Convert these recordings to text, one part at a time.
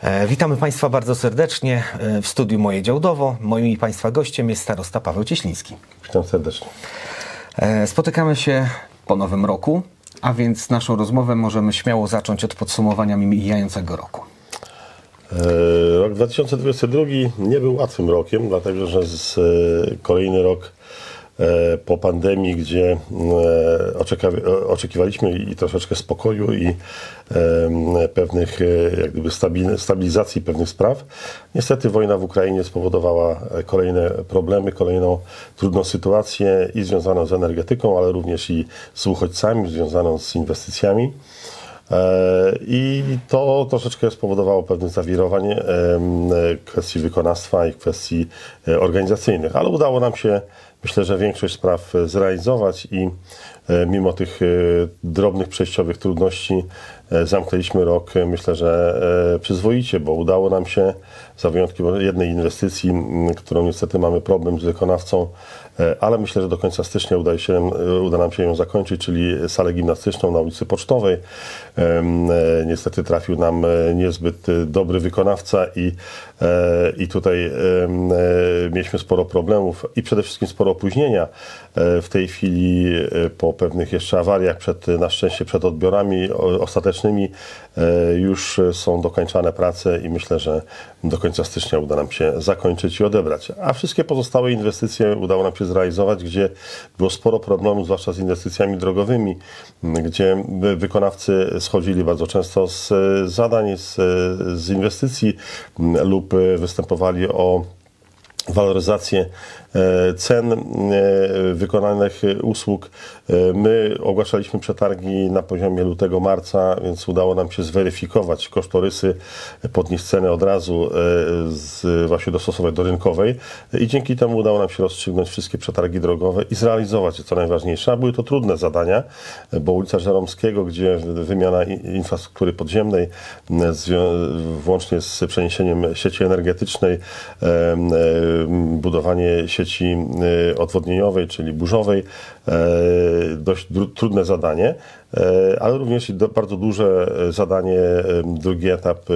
E, Witamy Państwa bardzo serdecznie e, w studiu Moje Działdowo. Moim i Państwa gościem jest starosta Paweł Cieśliński. Witam serdecznie. E, Spotykamy się po nowym roku, a więc naszą rozmowę możemy śmiało zacząć od podsumowania mijającego roku. Rok 2022 nie był łatwym rokiem, dlatego że z, kolejny rok po pandemii, gdzie e, e, oczekiwaliśmy i troszeczkę spokoju i e, pewnych e, jak gdyby stabil- stabilizacji pewnych spraw. Niestety wojna w Ukrainie spowodowała e, kolejne problemy, kolejną trudną sytuację i związaną z energetyką, ale również i z uchodźcami, związaną z inwestycjami. E, I to troszeczkę spowodowało pewne zawirowanie e, kwestii wykonawstwa i kwestii e, organizacyjnych, ale udało nam się, myślę, że większość spraw e, zrealizować i e, mimo tych e, drobnych przejściowych trudności zamknęliśmy rok, myślę, że przyzwoicie, bo udało nam się, za wyjątkiem jednej inwestycji, którą niestety mamy problem z wykonawcą, ale myślę, że do końca stycznia uda, się, e, uda nam się ją zakończyć, czyli salę gimnastyczną na ulicy Pocztowej. E, Niestety trafił nam e, niezbyt e, dobry wykonawca i, e, i tutaj e, mieliśmy sporo problemów i przede wszystkim sporo opóźnienia. E, W tej chwili e, po pewnych jeszcze awariach, przed, na szczęście przed odbiorami ostatecznymi e, już są dokończane prace i myślę, że do końca stycznia uda nam się zakończyć i odebrać. A wszystkie pozostałe inwestycje udało nam się zrealizować, gdzie było sporo problemów, zwłaszcza z inwestycjami drogowymi, gdzie wy- wykonawcy schodzili bardzo często z e, zadań, z, z inwestycji lub e, występowali o waloryzację e, cen e, wykonanych usług. E, My ogłaszaliśmy przetargi na poziomie lutego, marca, więc udało nam się zweryfikować kosztorysy, podnieść ceny od razu, e, z, właśnie dostosować do rynkowej i dzięki temu udało nam się rozstrzygnąć wszystkie przetargi drogowe i zrealizować je, co najważniejsze. A były to trudne zadania, bo ulica Żeromskiego, gdzie wymiana infrastruktury podziemnej, włącznie z przeniesieniem sieci energetycznej, budowanie sieci e, odwodnieniowej, czyli burzowej, e, dość trudne zadanie, ale również bardzo duże e, zadanie, drugi etap e,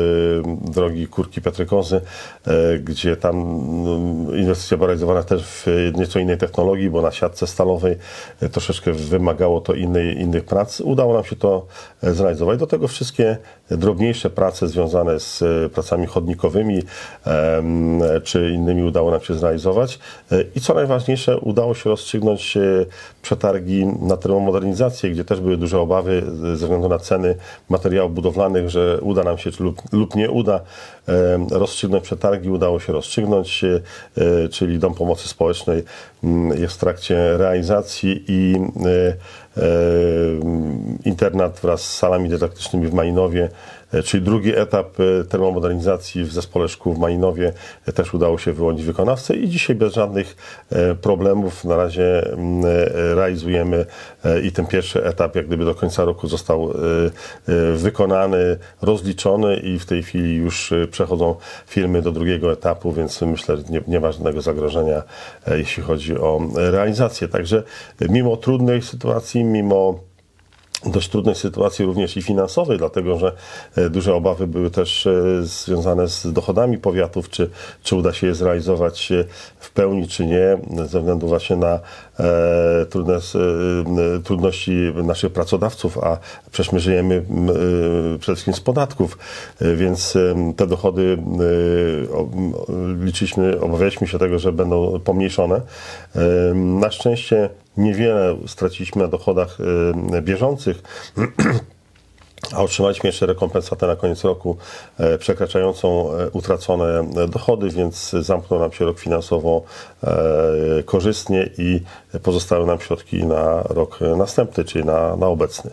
drogi Kurki Petrykozy, e, gdzie tam mm, inwestycja była realizowana też w e, nieco innej technologii, bo na siatce stalowej e, troszeczkę wymagało to innej, innych prac. Udało nam się to e, zrealizować. Do tego wszystkie drobniejsze prace związane z e, pracami chodnikowymi czy innymi udało nam się zrealizować. E, I co najważniejsze, udało się rozstrzygnąć e, przetargi na termomodernizację, gdzie też były duże obawy ze względu na ceny materiałów budowlanych, że uda nam się lub, lub nie uda rozstrzygnąć przetargi. Udało się rozstrzygnąć, e, czyli Dom Pomocy Społecznej mm, jest w trakcie realizacji i e, e, internat wraz z salami dydaktycznymi w Malinowie, czyli drugi etap e, termomodernizacji w zespole szkół w Malinowie e, też udało się wyłonić wykonawcę i dzisiaj bez żadnych e, problemów na razie mm, e, realizujemy e, i ten pierwszy etap jak gdyby do końca roku został e, e, wykonany, rozliczony i w tej chwili już e, przechodzą firmy do drugiego etapu, więc myślę, że nie, nie ma żadnego zagrożenia, e, jeśli chodzi o e, realizację. Także e, mimo trudnej sytuacji, mimo dość trudnej sytuacji również i finansowej, dlatego że e, duże obawy były też e, związane z dochodami powiatów, czy, czy uda się je zrealizować e, w pełni, czy nie, ze względu właśnie na trudne, trudności naszych pracodawców, a przecież my żyjemy przede wszystkim z podatków, więc te dochody liczyliśmy, obawialiśmy się tego, że będą pomniejszone. Na szczęście niewiele straciliśmy na dochodach e, bieżących. A otrzymaliśmy jeszcze rekompensatę na koniec roku e, przekraczającą e, utracone e, dochody, więc zamknął nam się rok finansowo korzystnie i pozostały nam środki na rok następny, czyli na, na obecny.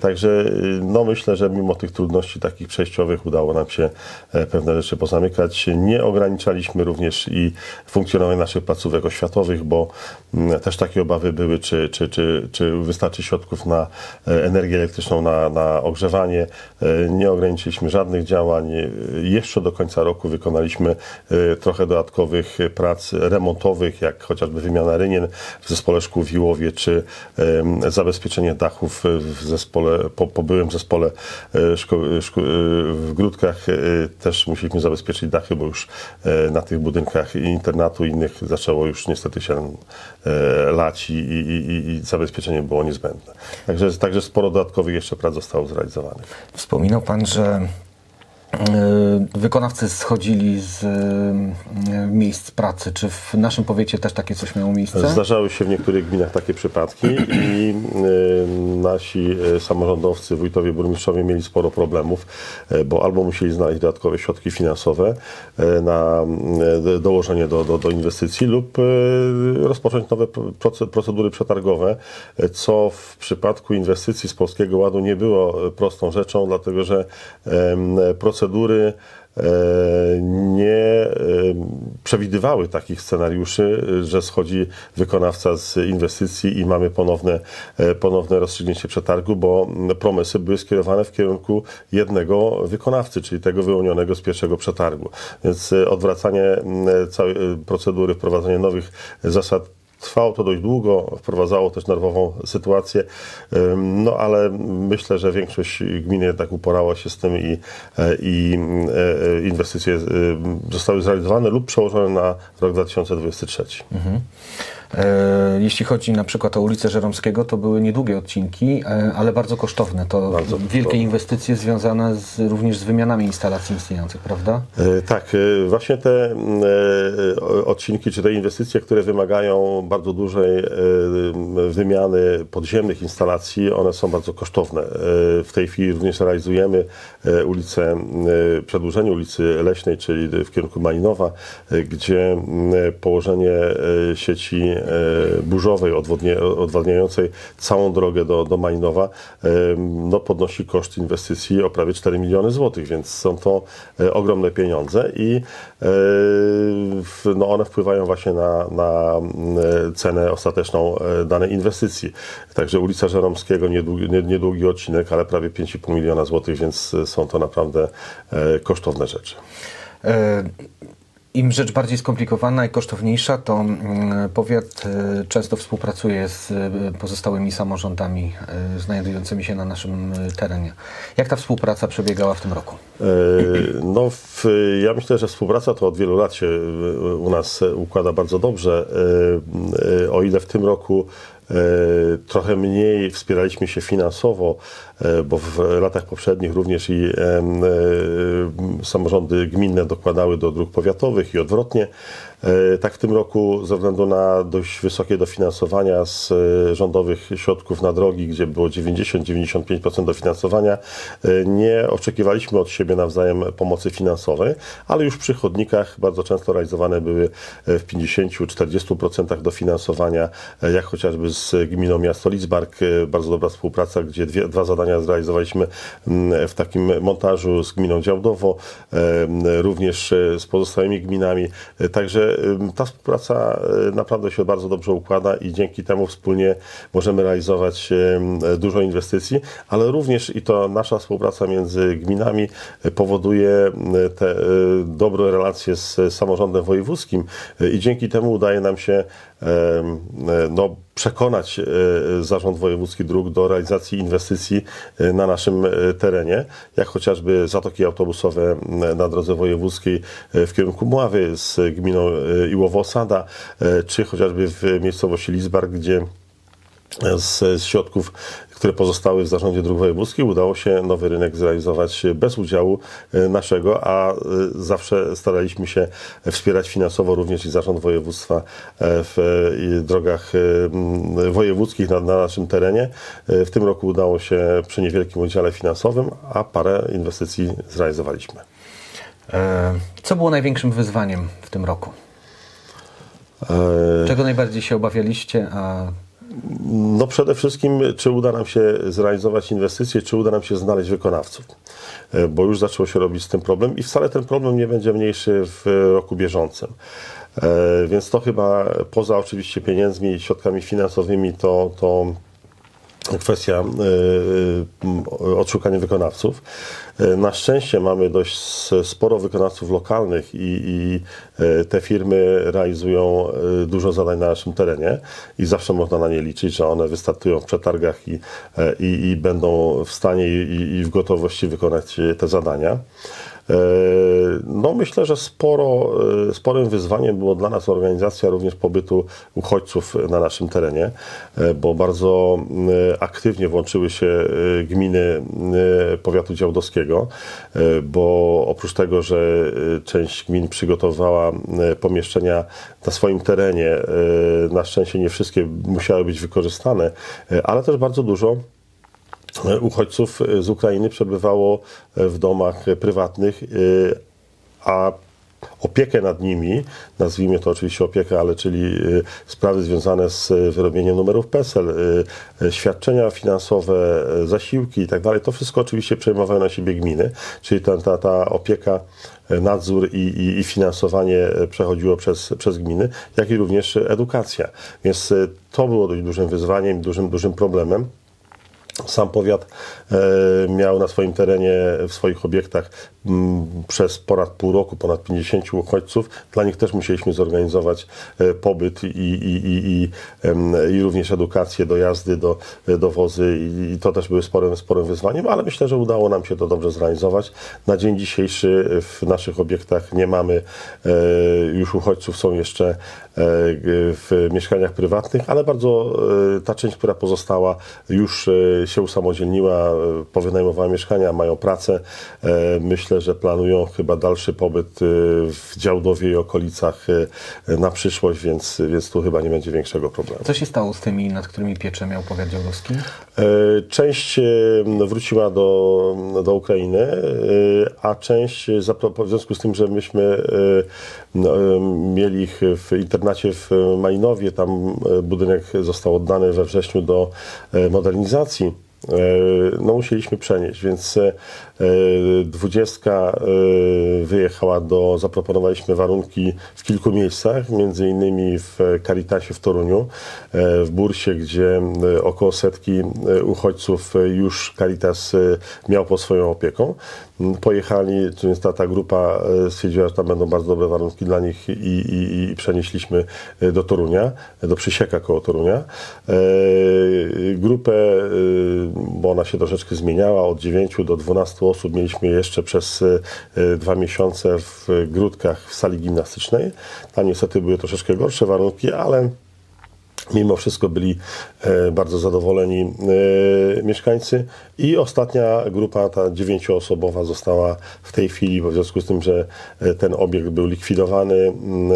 Także no myślę, że mimo tych trudności takich przejściowych udało nam się pewne rzeczy pozamykać. Nie ograniczaliśmy również i funkcjonowania naszych placówek oświatowych, bo mm, też takie obawy były, czy, czy, czy, czy wystarczy środków na energię elektryczną na na, ogrzewanie. E, Nie ograniczyliśmy żadnych działań. E, Jeszcze do końca roku wykonaliśmy e, trochę dodatkowych prac remontowych, jak chociażby wymiana rynien w zespole szkół w Iłowie, czy zabezpieczenie dachów w zespole, po, po byłym zespole szko, szko, w Gródkach. e, Też musieliśmy zabezpieczyć dachy, bo już na tych budynkach internatu i innych zaczęło już niestety się lać i, i, i, zabezpieczenie było niezbędne. Także, także sporo dodatkowych jeszcze prac zostało zrealizowanych. Wspominał Pan, że y, wykonawcy schodzili z miejsc pracy. Czy w naszym powiecie też takie coś miało miejsce? Zdarzały się w niektórych gminach takie przypadki i nasi y, samorządowcy, wójtowie, burmistrzowie mieli sporo problemów, y, bo albo musieli znaleźć dodatkowe środki finansowe y, na dołożenie do, do, do inwestycji lub rozpocząć nowe proce- procedury przetargowe, co w przypadku inwestycji z Polskiego Ładu nie było prostą rzeczą, dlatego że procedury e, nie e, przewidywały takich scenariuszy, e, że schodzi wykonawca z inwestycji i mamy ponowne, e, ponowne rozstrzygnięcie przetargu, bo promesy były skierowane w kierunku jednego wykonawcy, czyli tego wyłonionego z pierwszego przetargu. Więc e, odwracanie całej e, procedury, wprowadzenie nowych zasad Trwało to dość długo, wprowadzało też nerwową sytuację, no ale myślę, że większość gmin jednak uporała się z tym i, e, i e, inwestycje y, zostały zrealizowane lub przełożone na rok 2023. E, Jeśli chodzi na przykład o ulicę Żeromskiego, to były niedługie odcinki, e, ale bardzo kosztowne. To Bardzo wielkie kosztowne. inwestycje związane z, również z wymianami instalacji istniejących, prawda? E, Tak, e, właśnie te e, odcinki, czy te inwestycje, które wymagają bardzo dużej e, wymiany podziemnych instalacji, one są bardzo kosztowne. E, W tej chwili również realizujemy e, ulicę, e, przedłużenie ulicy Leśnej, czyli w kierunku Malinowa, e, gdzie położenie e, sieci e, burzowej, odwodnie, odwadniającej całą drogę do, do Malinowa, e, no, podnosi koszt inwestycji o prawie 4 miliony złotych, więc są to e, ogromne pieniądze i e, no, one wpływają właśnie na, na cenę ostateczną e, danej inwestycji. Także ulica Żeromskiego, niedługi, nie- niedługi odcinek, ale prawie 5,5 miliona złotych, więc e, są to naprawdę e, kosztowne rzeczy. E, Im rzecz bardziej skomplikowana i kosztowniejsza, to mm, powiat e, często współpracuje z e, pozostałymi samorządami e, znajdującymi się na naszym terenie. Jak ta współpraca przebiegała w tym roku? No, w, ja myślę, że współpraca to od wielu lat się u nas układa bardzo dobrze. O ile w tym roku trochę mniej wspieraliśmy się finansowo, e, bo w latach poprzednich również i e, samorządy gminne dokładały do dróg powiatowych i odwrotnie. E, Tak w tym roku ze względu na dość wysokie dofinansowania z e, rządowych środków na drogi, gdzie było 90-95% dofinansowania, e, nie oczekiwaliśmy od siebie nawzajem pomocy finansowej, ale już przy chodnikach bardzo często realizowane były w 50-40% dofinansowania, jak chociażby z gminą miasto Lidzbark, bardzo dobra współpraca, gdzie dwie, dwa zadania zrealizowaliśmy w takim montażu z gminą Działdowo, również z pozostałymi gminami. Także ta współpraca e, naprawdę się bardzo dobrze układa i dzięki temu wspólnie możemy realizować dużo inwestycji, ale również i to nasza współpraca między gminami e, powoduje te e, dobre relacje z samorządem wojewódzkim i dzięki temu udaje nam się no, przekonać e, Zarząd Wojewódzki Dróg do realizacji inwestycji e, na naszym e, terenie, jak chociażby zatoki autobusowe na drodze wojewódzkiej e, w kierunku Mławy z gminą e, Iłowo-Osada, e, czy chociażby w miejscowości Lizbark, gdzie z, z środków, które pozostały w zarządzie dróg wojewódzkich, udało się nowy rynek zrealizować bez udziału e, naszego, a e, zawsze staraliśmy się wspierać finansowo również i zarząd województwa e, w drogach wojewódzkich na, na naszym terenie. W tym roku udało się przy niewielkim udziale finansowym, a parę inwestycji zrealizowaliśmy. Co było największym wyzwaniem w tym roku? Czego najbardziej się obawialiście, a No przede wszystkim, czy uda nam się zrealizować inwestycje, czy uda nam się znaleźć wykonawców. E, Bo już zaczęło się robić z tym problem i wcale ten problem nie będzie mniejszy w roku bieżącym. E, Więc to chyba poza oczywiście pieniędzmi i środkami finansowymi to, to kwestia y, odszukania wykonawców. Y, Na szczęście mamy dość sporo wykonawców lokalnych i, i te firmy realizują dużo zadań na naszym terenie i zawsze można na nie liczyć, że one wystartują w przetargach i, i, i będą w stanie i, w gotowości wykonać te zadania. E, No myślę, że sporo, e, sporym wyzwaniem było dla nas organizacja również pobytu uchodźców na naszym terenie, e, bo bardzo aktywnie włączyły się gminy powiatu działdowskiego, bo oprócz tego, że część gmin przygotowała pomieszczenia na swoim terenie, na szczęście nie wszystkie musiały być wykorzystane, ale też bardzo dużo uchodźców z Ukrainy przebywało w domach prywatnych, y, a opiekę nad nimi, nazwijmy to oczywiście opiekę, ale czyli sprawy związane z wyrobieniem numerów PESEL, świadczenia finansowe, zasiłki i tak dalej, to wszystko oczywiście przejmowały na siebie gminy, czyli ta, ta, ta opieka nadzór i, i, i finansowanie przechodziło przez, przez gminy, jak i również edukacja. Więc to było dość dużym wyzwaniem, dużym, dużym problemem. Sam powiat e, miał na swoim terenie, w swoich obiektach m, przez ponad pół roku ponad 50 uchodźców. Dla nich też musieliśmy zorganizować e, pobyt i, i, i, i, również edukację, dojazdy do, do wozy i, to też były sporym, sporym wyzwaniem, ale myślę, że udało nam się to dobrze zrealizować. Na dzień dzisiejszy w naszych obiektach nie mamy e, już uchodźców, są jeszcze w mieszkaniach prywatnych, ale bardzo e, ta część, która pozostała, już e, się usamodzielniła, e, powynajmowała mieszkania, mają pracę. E, Myślę, że planują chyba dalszy pobyt e, w Działdowie i okolicach e, na przyszłość, więc, więc tu chyba nie będzie większego problemu. Co się stało z tymi, nad którymi pieczę miał powiat działdowski? E, Część e, wróciła do, do Ukrainy, e, a część w związku z tym, że myśmy e, no, e, mieli ich w internacie w Malinowie, tam e, budynek został oddany we wrześniu do e, modernizacji. e, No, musieliśmy przenieść, więc e, dwudziestka e, wyjechała do, zaproponowaliśmy warunki w kilku miejscach, między innymi w Caritasie w Toruniu, e, w Bursie, gdzie e, około setki e, uchodźców e, już Caritas e, miał pod swoją opieką. M, Pojechali, więc ta, ta grupa e, stwierdziła, że tam będą bardzo dobre warunki dla nich i, i, i przenieśliśmy e, do Torunia, do Przysieka koło Torunia. E, Grupę, e, bo ona się troszeczkę zmieniała, od 9 do 12 osób mieliśmy jeszcze przez e, e, dwa miesiące w Grudkach w sali gimnastycznej. Tam niestety były troszeczkę gorsze warunki, ale Mimo wszystko byli bardzo zadowoleni e, mieszkańcy i ostatnia grupa, ta dziewięcioosobowa została w tej chwili, bo w związku z tym, że e, ten obiekt był likwidowany, m, e,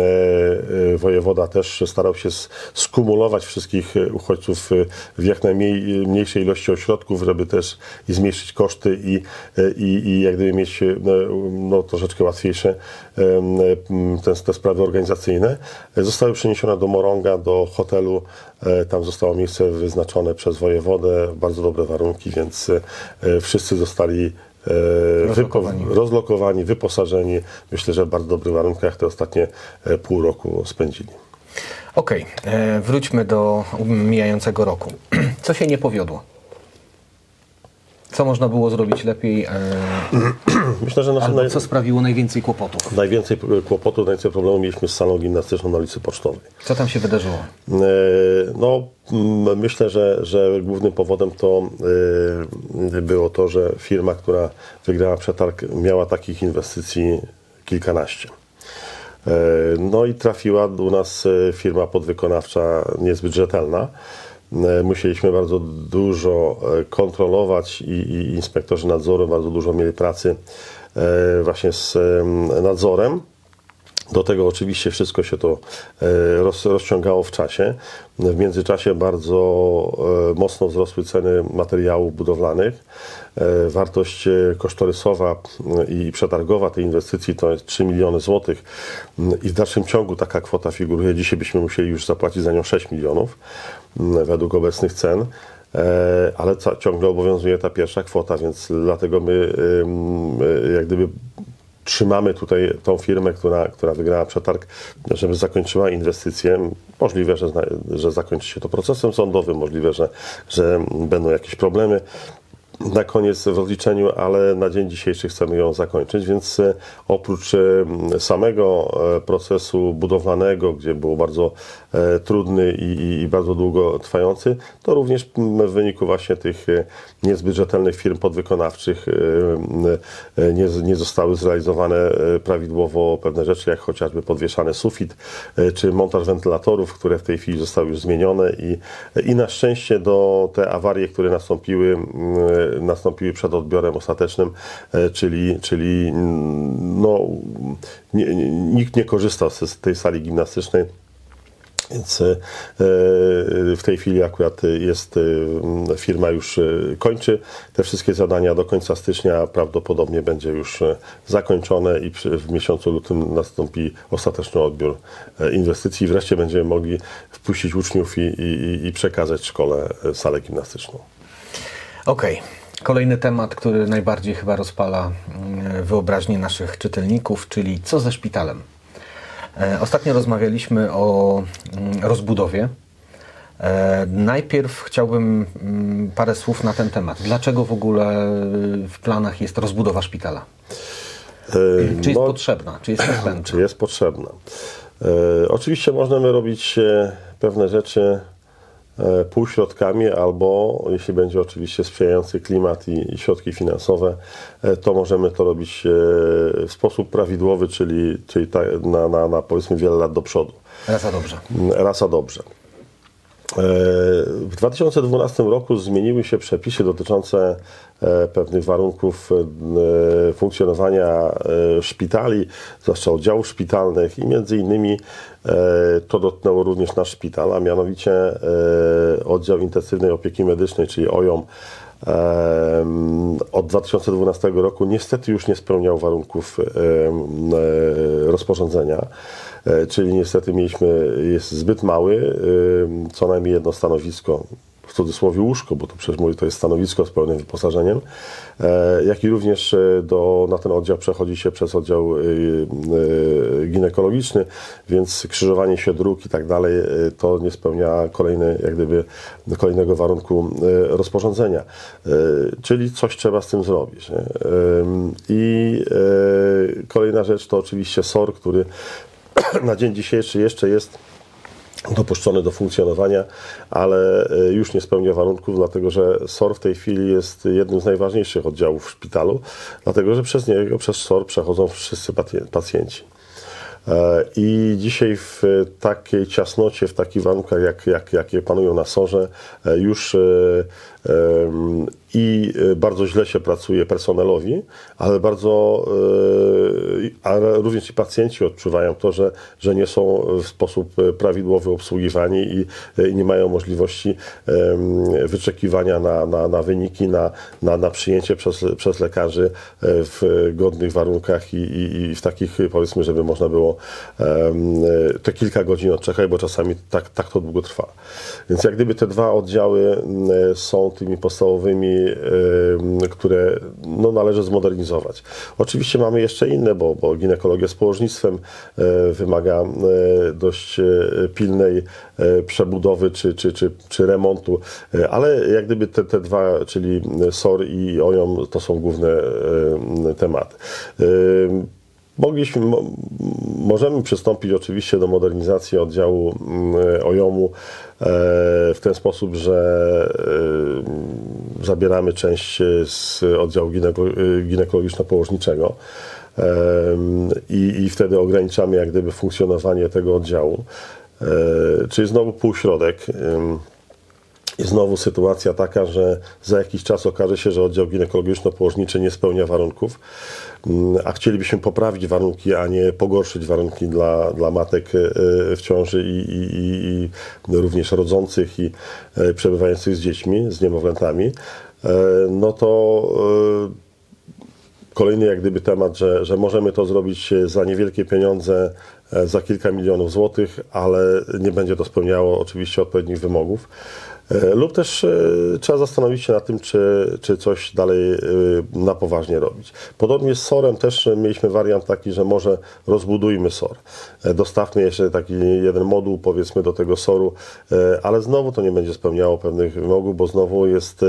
e, wojewoda też starał się skumulować wszystkich e, uchodźców e, w jak najmniejszej ilości ośrodków, żeby też zmniejszyć koszty i, e, i, i jak gdyby mieć e, no, no, troszeczkę łatwiejsze te, te sprawy organizacyjne. E, Zostały przeniesione do Moronga, do hotelu. E, Tam zostało miejsce wyznaczone przez wojewodę, bardzo dobre warunki, więc e, wszyscy zostali e, Rozlokowani. rozlokowani, wyposażeni. Myślę, że w bardzo dobrych warunkach te ostatnie pół roku spędzili. Okej, e, wróćmy do mijającego roku. Co się nie powiodło? Co można było zrobić lepiej? E, Myślę, że naj... co sprawiło najwięcej kłopotów? najwięcej kłopotów, najwięcej problemów mieliśmy z salą gimnastyczną na ulicy Pocztowej. Co tam się wydarzyło? E, No, myślę, że, że głównym powodem to e, było to, że firma, która wygrała przetarg, miała takich inwestycji kilkanaście. No i trafiła do nas firma podwykonawcza niezbyt rzetelna. E, Musieliśmy bardzo dużo e, kontrolować i, i inspektorzy nadzoru bardzo dużo mieli pracy e, właśnie z em, nadzorem. Do tego oczywiście wszystko się to e, roz, rozciągało w czasie. W międzyczasie bardzo e, mocno wzrosły ceny materiałów budowlanych. E, Wartość kosztorysowa i przetargowa tej inwestycji to jest 3 miliony złotych i w dalszym ciągu taka kwota figuruje. Dzisiaj byśmy musieli już zapłacić za nią 6 milionów według obecnych cen. Ale ciągle obowiązuje ta pierwsza kwota, więc dlatego my jak gdyby trzymamy tutaj tą firmę, która, która wygrała przetarg, żeby zakończyła inwestycję. Możliwe, że, że zakończy się to procesem sądowym, możliwe, że, że będą jakieś problemy na koniec w rozliczeniu, ale na dzień dzisiejszy chcemy ją zakończyć, więc e, oprócz e, samego e, procesu budowlanego, gdzie był bardzo trudny i, bardzo długo trwający, to również w wyniku właśnie tych niezbyt rzetelnych firm podwykonawczych nie, nie zostały zrealizowane prawidłowo pewne rzeczy, jak chociażby podwieszany sufit, czy montaż wentylatorów, które w tej chwili zostały już zmienione i, i na szczęście do te awarie, które nastąpiły, nastąpiły przed odbiorem ostatecznym, e, czyli, czyli mm, no, nie, nikt nie korzystał z, tej sali gimnastycznej. Więc e, w tej chwili akurat jest e, firma już e, kończy te wszystkie zadania do końca stycznia. Prawdopodobnie będzie już e, zakończone i w miesiącu lutym nastąpi ostateczny odbiór e, inwestycji. Wreszcie będziemy mogli wpuścić uczniów i, i, i przekazać szkole e, salę gimnastyczną. Okej. Kolejny temat, który najbardziej chyba rozpala mm, wyobraźnię naszych czytelników, czyli co ze szpitalem. E, Ostatnio rozmawialiśmy o mm, rozbudowie. E, Najpierw chciałbym mm, parę słów na ten temat. Dlaczego w ogóle y, w planach jest rozbudowa szpitala? E, Czy jest no, potrzebna? Czy jest niezbędna? czy jest potrzebna. Oczywiście możemy robić pewne rzeczy półśrodkami, albo jeśli będzie oczywiście sprzyjający klimat i, i środki finansowe, e, to możemy to robić e, w sposób prawidłowy, czyli, czyli ta, na, na, na powiedzmy wiele lat do przodu. Rasa dobrze. Rasa dobrze. E, W 2012 roku zmieniły się przepisy dotyczące e, pewnych warunków e, funkcjonowania szpitali, zwłaszcza oddziałów szpitalnych i między innymi to dotknęło również nasz szpital, a mianowicie oddział intensywnej opieki medycznej, czyli OJOM, od 2012 roku niestety już nie spełniał warunków rozporządzenia. E, Czyli niestety mieliśmy, jest zbyt mały, em, co najmniej jedno stanowisko, w cudzysłowie łóżko, bo to przecież mówię, to jest stanowisko z pełnym wyposażeniem, e, jak i również e, do, na ten oddział przechodzi się przez oddział e, e, ginekologiczny, więc krzyżowanie się dróg i tak dalej, e, to nie spełnia kolejne, jak gdyby, kolejnego warunku e, rozporządzenia. E, Czyli coś trzeba z tym zrobić. nie? I e, kolejna rzecz to oczywiście SOR, który na dzień dzisiejszy jeszcze jest dopuszczony do funkcjonowania, ale e, już nie spełnia warunków, dlatego że SOR w tej chwili jest jednym z najważniejszych oddziałów w szpitalu, dlatego że przez niego, przez SOR przechodzą wszyscy pacj- pacjenci. E, I dzisiaj w takiej ciasnocie, w takich warunkach, jak, jak, jakie panują na sorze, e, już i e, bardzo źle się pracuje personelowi, ale bardzo, e, ale również i pacjenci odczuwają to, że, że nie są w sposób e, prawidłowy obsługiwani i, nie mają możliwości wyczekiwania na, na, na wyniki, na, na, na przyjęcie przez, przez lekarzy w godnych warunkach i, i, i w takich, powiedzmy, żeby można było te kilka godzin odczekać, bo czasami tak, tak to długo trwa. Więc jak gdyby te dwa oddziały są tymi podstawowymi, które no, należy zmodernizować. Oczywiście mamy jeszcze inne, bo, bo ginekologia z położnictwem e, wymaga e, dość e, pilnej przebudowy czy, czy, czy, czy remontu, ale jak gdyby te, te dwa, czyli SOR i OJOM, to są główne tematy. Mogliśmy, mo, możemy przystąpić oczywiście do modernizacji oddziału mm, OJOM-u e, w ten sposób, że e, zabieramy część e, z oddziału gineko, ginekologiczno-położniczego i, i wtedy ograniczamy jak gdyby funkcjonowanie tego oddziału. Czyli znowu półśrodek. I znowu sytuacja taka, że za jakiś czas okaże się, że oddział ginekologiczno-położniczy nie spełnia warunków, mm, a chcielibyśmy poprawić warunki, a nie pogorszyć warunki dla, dla matek e, w ciąży i, i, i, również rodzących i e, przebywających z dziećmi, z niemowlętami, e, no to e, Kolejny jak gdyby temat, że, że możemy to zrobić e, za niewielkie pieniądze, e, za kilka milionów złotych, ale nie będzie to spełniało oczywiście odpowiednich wymogów. E, Lub też e, trzeba zastanowić się nad tym, czy, czy coś dalej e, na poważnie robić. Podobnie z SOR-em też mieliśmy wariant taki, że może rozbudujmy SOR. Dostawmy jeszcze taki jeden moduł, powiedzmy, do tego SOR-u, ale znowu to nie będzie spełniało pewnych wymogów, bo znowu jest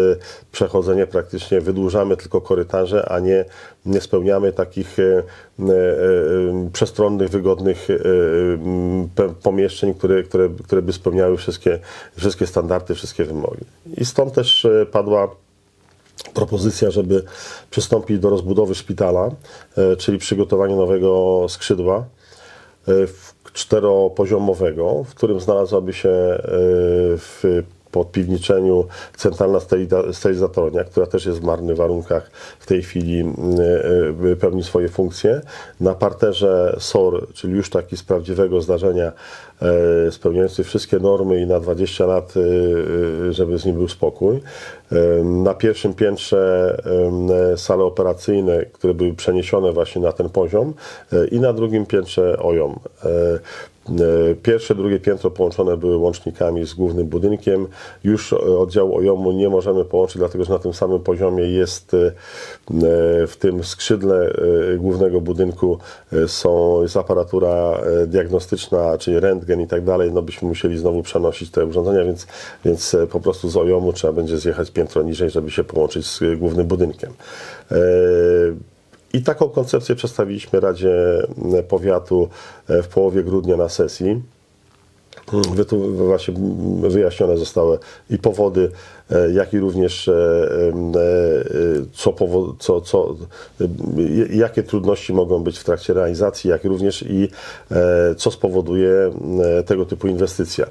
przechodzenie praktycznie, wydłużamy tylko korytarze, a nie, nie spełniamy takich przestronnych, wygodnych e, pomieszczeń, które, które, które by spełniały wszystkie, wszystkie standardy, wszystkie wymogi. I stąd też e, padła propozycja, żeby przystąpić do rozbudowy szpitala, e, czyli przygotowania nowego skrzydła e, w- czteropoziomowego, w którym znalazłaby się e, w podpiwniczeniu centralna sterylizatornia, która też jest w marnych warunkach w tej chwili m, e, pełni swoje funkcje. Na parterze SOR, czyli już taki z prawdziwego zdarzenia, e, spełniający wszystkie normy i na 20 lat, e, e, żeby z nim był spokój. E, Na pierwszym piętrze e, sale operacyjne, które były przeniesione właśnie na ten poziom e, i na drugim piętrze OJOM. E, Pierwsze, drugie piętro połączone były łącznikami z głównym budynkiem. Już oddziału OJOM-u nie możemy połączyć, dlatego że na tym samym poziomie jest e, w tym skrzydle e, głównego budynku są, jest aparatura diagnostyczna, czyli rentgen i tak dalej. No byśmy musieli znowu przenosić te urządzenia, więc, więc po prostu z OJOM-u trzeba będzie zjechać piętro niżej, żeby się połączyć z głównym budynkiem. I taką koncepcję przedstawiliśmy Radzie Powiatu e, w połowie grudnia na sesji. Tu właśnie wyjaśnione zostały i powody, e, jak i również e, co, co, co, jakie trudności mogą być w trakcie realizacji, jak również i co spowoduje tego typu inwestycja.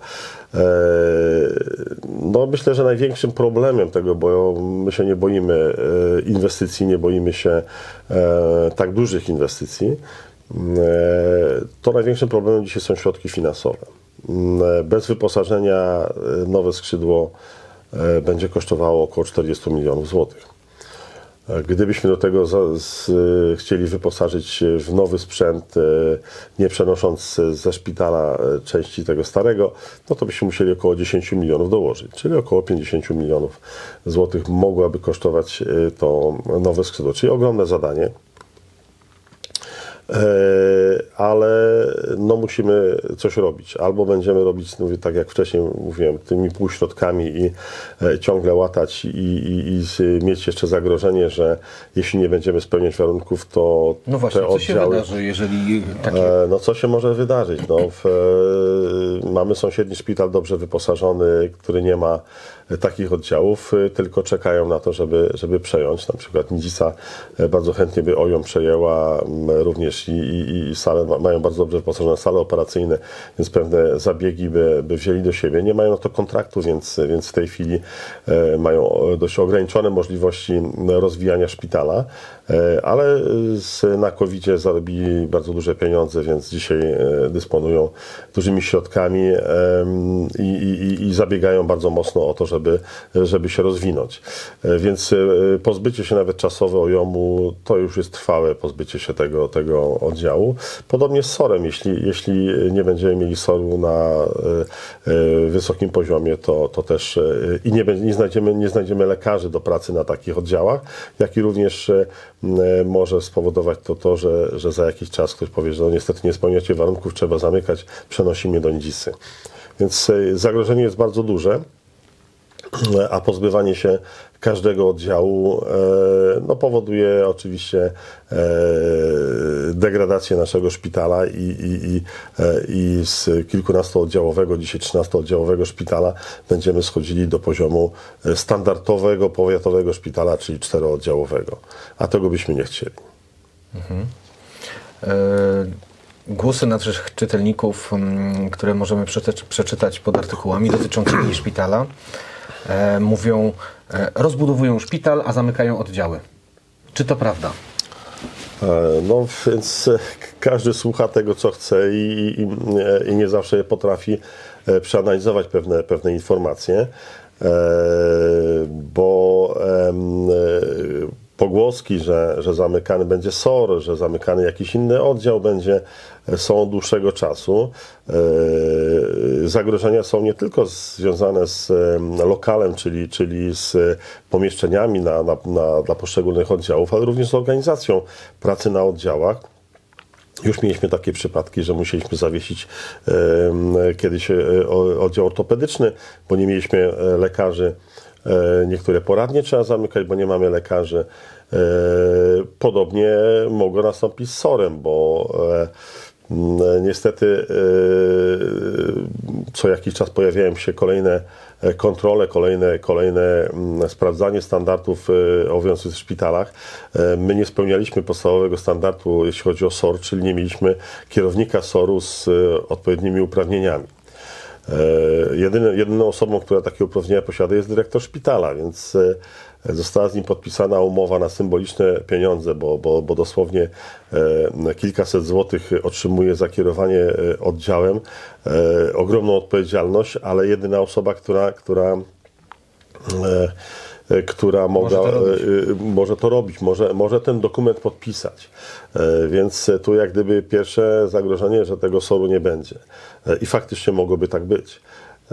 No myślę, że największym problemem tego, bo my się nie boimy e, inwestycji, nie boimy się e, tak dużych inwestycji, e, to największym problemem dzisiaj są środki finansowe. Bez wyposażenia nowe skrzydło będzie kosztowało około 40 milionów złotych. Gdybyśmy do tego za, z, e, chcieli wyposażyć w nowy sprzęt, e, nie przenosząc ze szpitala e, części tego starego, no to byśmy musieli około 10 milionów dołożyć, czyli około 50 milionów złotych mogłaby kosztować to nowe skrzydło, czyli ogromne zadanie. E, ale no musimy coś robić. Albo będziemy robić, mówię, tak jak wcześniej mówiłem, tymi półśrodkami i e, ciągle łatać i, i, i mieć jeszcze zagrożenie, że jeśli nie będziemy spełniać warunków, to No właśnie, te co się oddziały... wydarzy, jeżeli takie E, No co się może wydarzyć? No, w, mamy sąsiedni szpital dobrze wyposażony, który nie ma takich oddziałów, e, tylko czekają na to, żeby, żeby przejąć. Na przykład Nidzica e, bardzo chętnie by OJOM przejęła, m, również i, i, i sale, ma- mają bardzo dobrze wyposażone sale operacyjne, więc pewne zabiegi by, by wzięli do siebie. Nie mają na to kontraktu, więc, więc w tej chwili e, mają dość ograniczone możliwości m, rozwijania szpitala, ale z, na covid zarobili bardzo duże pieniądze, więc dzisiaj e, dysponują dużymi środkami i, i, i zabiegają bardzo mocno o to, żeby, żeby się rozwinąć. E, Więc e, pozbycie się nawet czasowe OJOM-u to już jest trwałe pozbycie się tego, tego oddziału. Podobnie z SOR-em, jeśli, jeśli nie będziemy mieli SOR-u na e, e, wysokim poziomie, to, to też e, i nie, nie, znajdziemy, nie znajdziemy lekarzy do pracy na takich oddziałach, jak i również e, e, może spowodować to to, że, że za jakiś czas ktoś powie, że no niestety nie spełniacie warunków, trzeba zamykać, przenosimy do Nidzisy. Więc e, zagrożenie jest bardzo duże a pozbywanie się każdego oddziału e, no, powoduje oczywiście e, degradację naszego szpitala i, i, i, e, i z kilkunastooddziałowego, dzisiaj trzynastooddziałowego szpitala będziemy schodzili do poziomu standardowego, powiatowego szpitala, czyli czterooddziałowego. A tego byśmy nie chcieli. e, głosy naszych czytelników, mm, które możemy przeczytać, pod artykułami dotyczącymi szpitala, mówią, e, rozbudowują szpital, a zamykają oddziały. Czy to prawda? E, No więc e, każdy słucha tego, co chce i, i, e, i nie zawsze potrafi e, przeanalizować pewne, pewne informacje, e, bo e, pogłoski, że, że zamykany będzie SOR, że zamykany jakiś inny oddział będzie, e, są od dłuższego czasu. E, zagrożenia są nie tylko związane z e, lokalem, czyli, czyli z pomieszczeniami na, na, na, dla poszczególnych oddziałów, ale również z organizacją pracy na oddziałach. Już mieliśmy takie przypadki, że musieliśmy zawiesić kiedyś oddział ortopedyczny, bo nie mieliśmy lekarzy niektóre poradnie trzeba zamykać, bo nie mamy lekarzy. E, podobnie mogło nastąpić z SOR-em, bo e, niestety co jakiś czas pojawiają się kolejne kontrole, kolejne, kolejne sprawdzanie standardów obowiązujących w szpitalach. My nie spełnialiśmy podstawowego standardu, jeśli chodzi o SOR, czyli nie mieliśmy kierownika SOR-u z odpowiednimi uprawnieniami. E, jedyny, jedyną osobą, która takie uprawnienia posiada jest dyrektor szpitala, więc e, została z nim podpisana umowa na symboliczne pieniądze, bo, bo, bo dosłownie e, kilkaset złotych otrzymuje za kierowanie oddziałem. Ogromną odpowiedzialność, ale jedyna osoba, która, która która może, to może to robić, może, może ten dokument podpisać. Więc tu jak gdyby pierwsze zagrożenie, że tego soru nie będzie. I faktycznie mogłoby tak być.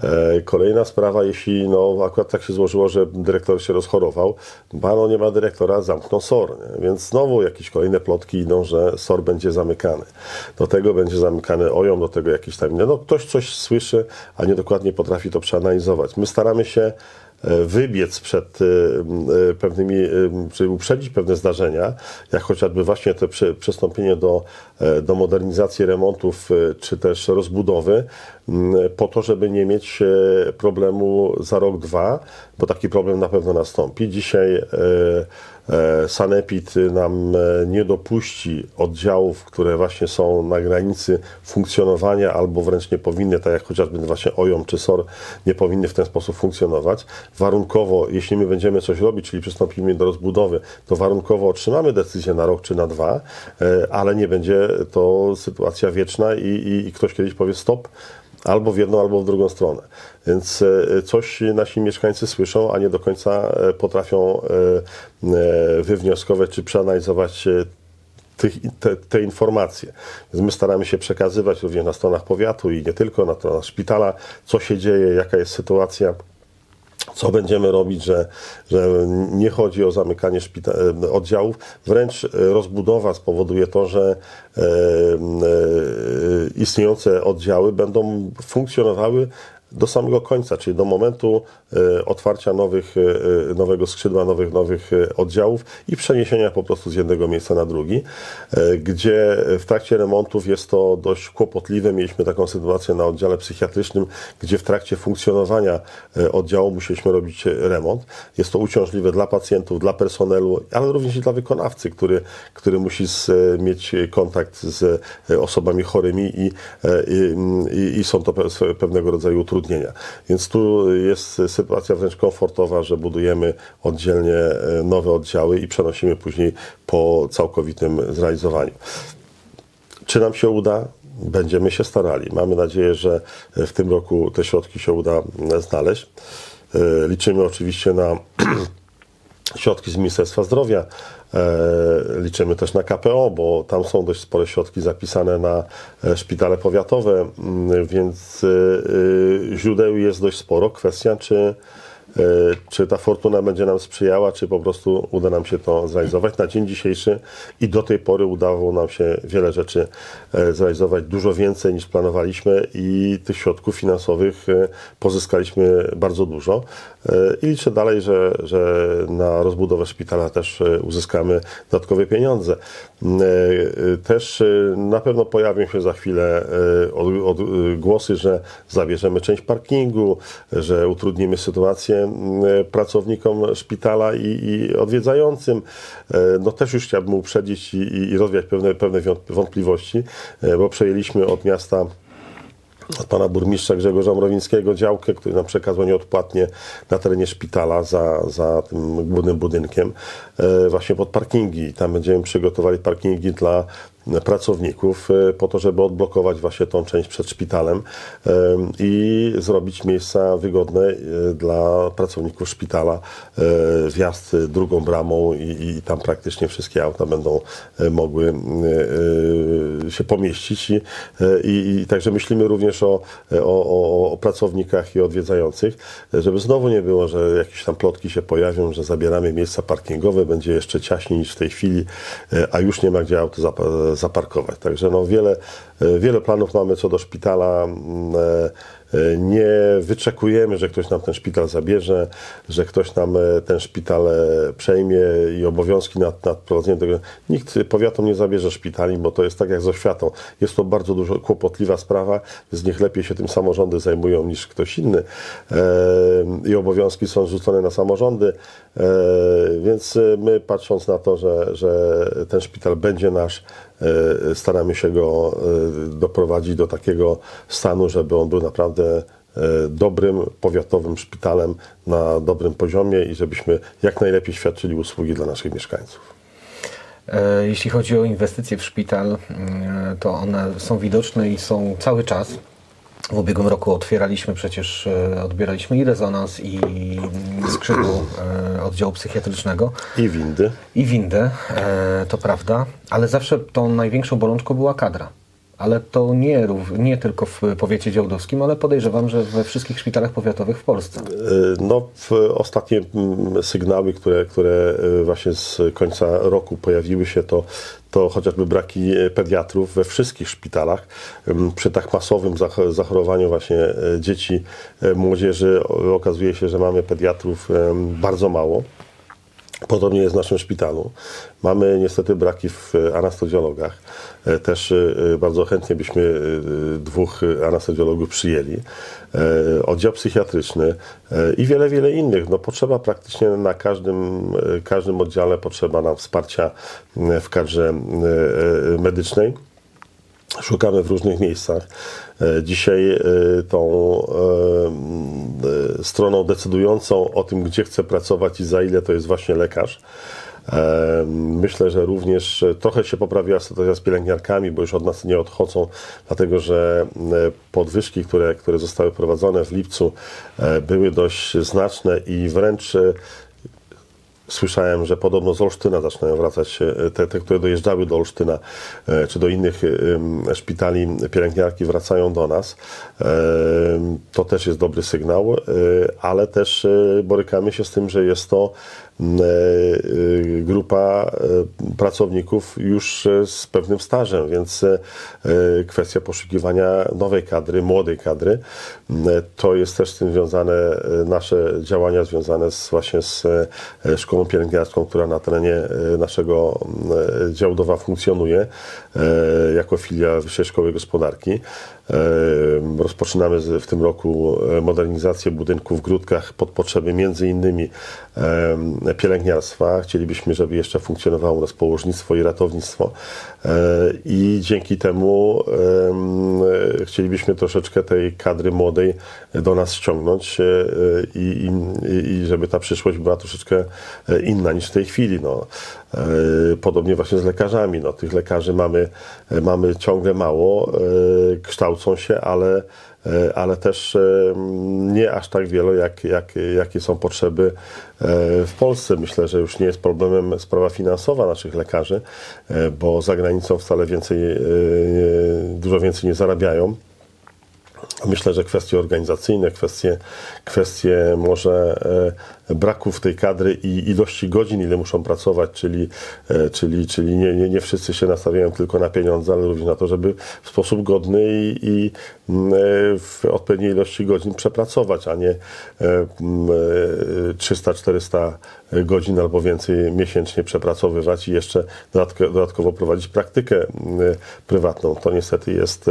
E, kolejna sprawa, jeśli no, akurat tak się złożyło, że dyrektor się rozchorował, bano nie ma dyrektora, zamknął SOR. Nie? Więc znowu jakieś kolejne plotki idą, że SOR będzie zamykany. Do tego będzie zamykany OJOM, do tego jakieś tam. No, ktoś coś słyszy, a nie dokładnie potrafi to przeanalizować. My staramy się E, wybiec przed e, e, pewnymi, czy uprzedzić pewne zdarzenia, jak chociażby właśnie to przystąpienie do, do modernizacji remontów, czy też rozbudowy, po to, żeby nie mieć problemu za rok, dwa, bo taki problem na pewno nastąpi. Dzisiaj E, Sanepid nam e, nie dopuści oddziałów, które właśnie są na granicy funkcjonowania albo wręcz nie powinny, tak jak chociażby właśnie OJOM czy SOR, nie powinny w ten sposób funkcjonować. Warunkowo, jeśli my będziemy coś robić, czyli przystąpimy do rozbudowy, to warunkowo otrzymamy decyzję na rok czy na dwa, e, ale nie będzie to sytuacja wieczna i, i, i ktoś kiedyś powie stop, albo w jedną, albo w drugą stronę. Więc e, coś nasi mieszkańcy słyszą, a nie do końca e, potrafią e, wywnioskować czy przeanalizować te, te, informacje. Więc my staramy się przekazywać również na stronach powiatu i nie tylko, na stronach szpitala, co się dzieje, jaka jest sytuacja co będziemy robić, że, że nie chodzi o zamykanie szpita- oddziałów, wręcz rozbudowa spowoduje to, że e, e, istniejące oddziały będą funkcjonowały do samego końca, czyli do momentu e, otwarcia nowych, e, nowego skrzydła, nowych, nowych e, oddziałów i przeniesienia po prostu z jednego miejsca na drugi, gdzie w trakcie remontów jest to dość kłopotliwe. Mieliśmy taką sytuację na oddziale psychiatrycznym, gdzie w trakcie funkcjonowania oddziału musieliśmy robić remont. Jest to uciążliwe dla pacjentów, dla personelu, ale również i dla wykonawcy, który, który musi z, mieć kontakt z osobami chorymi i, i, i są to pewnego rodzaju utrudnienia Więc tu jest sytuacja wręcz komfortowa, że budujemy oddzielnie e, nowe oddziały i przenosimy później po całkowitym zrealizowaniu. Czy nam się uda? Będziemy się starali. Mamy nadzieję, że w tym roku te środki się uda znaleźć. E, liczymy oczywiście na środki z Ministerstwa Zdrowia. E, liczymy też na KPO, bo tam są dość spore środki zapisane na e, szpitale powiatowe, mm, więc e, źródeł jest dość sporo. Kwestia, czy czy ta fortuna będzie nam sprzyjała, czy po prostu uda nam się to zrealizować. Na dzień dzisiejszy i do tej pory udało nam się wiele rzeczy e, zrealizować, dużo więcej niż planowaliśmy i tych środków finansowych e, pozyskaliśmy bardzo dużo. I liczę dalej, że, że na rozbudowę szpitala też uzyskamy dodatkowe pieniądze. Też na pewno pojawią się za chwilę głosy, że zabierzemy część parkingu, że utrudnimy sytuację E, pracownikom szpitala i, i odwiedzającym. E, no też już chciałbym uprzedzić i, i rozwiać pewne, pewne wątpliwości, e, bo przejęliśmy od miasta od pana burmistrza Grzegorza Mrowińskiego działkę, który nam przekazał nieodpłatnie na terenie szpitala za, za tym głównym budynkiem, właśnie pod parkingi. Tam będziemy przygotowali parkingi dla pracowników po to, żeby odblokować właśnie tą część przed szpitalem i zrobić miejsca wygodne dla pracowników szpitala. Wjazd drugą bramą i, i tam praktycznie wszystkie auta będą mogły się pomieścić. I, i, i także myślimy również o, o, o pracownikach i odwiedzających, żeby znowu nie było, że jakieś tam plotki się pojawią, że zabieramy miejsca parkingowe, będzie jeszcze ciaśniej niż w tej chwili, a już nie ma gdzie auto zaparkować. Także no wiele, wiele planów mamy co do szpitala. Nie wyczekujemy, że ktoś nam ten szpital zabierze, że ktoś nam e, ten szpital e, przejmie i obowiązki nad, nad prowadzeniem tego. Nikt powiatom nie zabierze szpitali, bo to jest tak jak z oświatą. Jest to bardzo dużo kłopotliwa sprawa, więc niech lepiej się tym samorządy zajmują niż ktoś inny. E, I obowiązki są rzucone na samorządy, więc my patrząc na to, że, że ten szpital będzie nasz, staramy się go doprowadzić do takiego stanu, żeby on był naprawdę E, dobrym powiatowym szpitalem na dobrym poziomie i żebyśmy jak najlepiej świadczyli usługi dla naszych mieszkańców. E, jeśli chodzi o inwestycje w szpital, e, to one są widoczne i są cały czas. W ubiegłym roku otwieraliśmy przecież, odbieraliśmy i rezonans, i skrzydło oddziału psychiatrycznego. I windy. I windy, to prawda, ale zawsze tą największą bolączką była kadra ale to nie, nie tylko w powiecie działdowskim, ale podejrzewam, że we wszystkich szpitalach powiatowych w Polsce. E, no, w ostatnie mm, sygnały, które, które e, właśnie z końca roku pojawiły się, to, to chociażby braki e, pediatrów we wszystkich szpitalach. Przy tak masowym zachorowaniu właśnie dzieci, młodzieży okazuje się, że mamy pediatrów bardzo mało. Podobnie jest w naszym szpitalu. Mamy niestety braki w anestezjologach. E, też e, bardzo chętnie byśmy e, dwóch anestezjologów przyjęli. Oddział psychiatryczny i wiele, wiele innych. No, potrzeba praktycznie na każdym, każdym oddziale potrzeba nam wsparcia w kadrze medycznej. Szukamy w różnych miejscach. Dzisiaj tą stroną decydującą o tym, gdzie chce pracować i za ile, to jest właśnie lekarz. Myślę, że również trochę się poprawiła sytuacja z pielęgniarkami, bo już od nas nie odchodzą, dlatego że podwyżki, które, które zostały prowadzone w lipcu, e, były dość znaczne i wręcz e, Słyszałem, że podobno z Olsztyna zaczynają wracać e, te, te, które dojeżdżały do Olsztyna e, czy do innych szpitali pielęgniarki wracają do nas. E, to też jest dobry sygnał, ale też borykamy się z tym, że jest to grupa pracowników już z pewnym stażem, więc kwestia poszukiwania nowej kadry, młodej kadry, to jest też z tym związane nasze działania związane z, właśnie z szkołą pielęgniarską, która na terenie e, naszego e, działdowa funkcjonuje e, jako filia Wyższej Szkoły Gospodarki. Rozpoczynamy w tym roku modernizację budynków w Grudkach pod potrzeby między innymi pielęgniarstwa. Chcielibyśmy, żeby jeszcze funkcjonowało u nas położnictwo i ratownictwo i dzięki temu chcielibyśmy troszeczkę tej kadry młodej do nas ściągnąć i, i, i żeby ta przyszłość była troszeczkę inna niż w tej chwili. No. E, podobnie właśnie z lekarzami. No, tych lekarzy mamy, mamy ciągle mało, e, kształcą się, ale, e, ale też nie aż tak wiele, jak, jak, jakie są potrzeby w Polsce. Myślę, że już nie jest problemem sprawa finansowa naszych lekarzy, bo za granicą wcale więcej, dużo więcej nie zarabiają. Myślę, że kwestie organizacyjne, kwestie, kwestie może braków tej kadry i ilości godzin, ile muszą pracować, czyli, e, czyli, czyli nie, nie, nie wszyscy się nastawiają tylko na pieniądze, ale również na to, żeby w sposób godny i, i e, w odpowiedniej ilości godzin przepracować, a nie 300-400 e, godzin albo więcej miesięcznie przepracowywać i jeszcze dodatkowo prowadzić praktykę prywatną. To niestety jest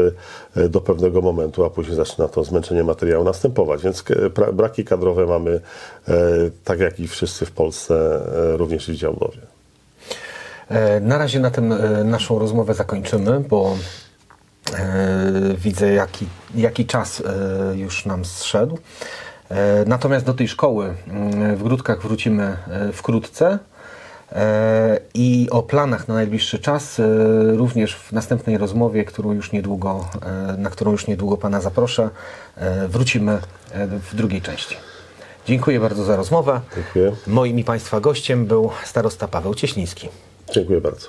do pewnego momentu, a później zaczyna to zmęczenie materiału następować. Więc braki kadrowe mamy tak jak i wszyscy w Polsce, e, również i Działdowie. E, na razie na tym e, naszą rozmowę zakończymy, bo widzę jaki, jaki czas już nam zszedł. Natomiast do tej szkoły mm, w Grudkach wrócimy wkrótce. I o planach na najbliższy czas, również w następnej rozmowie, którą już niedługo, na którą już niedługo Pana zaproszę, wrócimy w drugiej części. Dziękuję bardzo za rozmowę. Dziękuję. Moim i Państwa gościem był starosta Paweł Cieśliński. Dziękuję bardzo.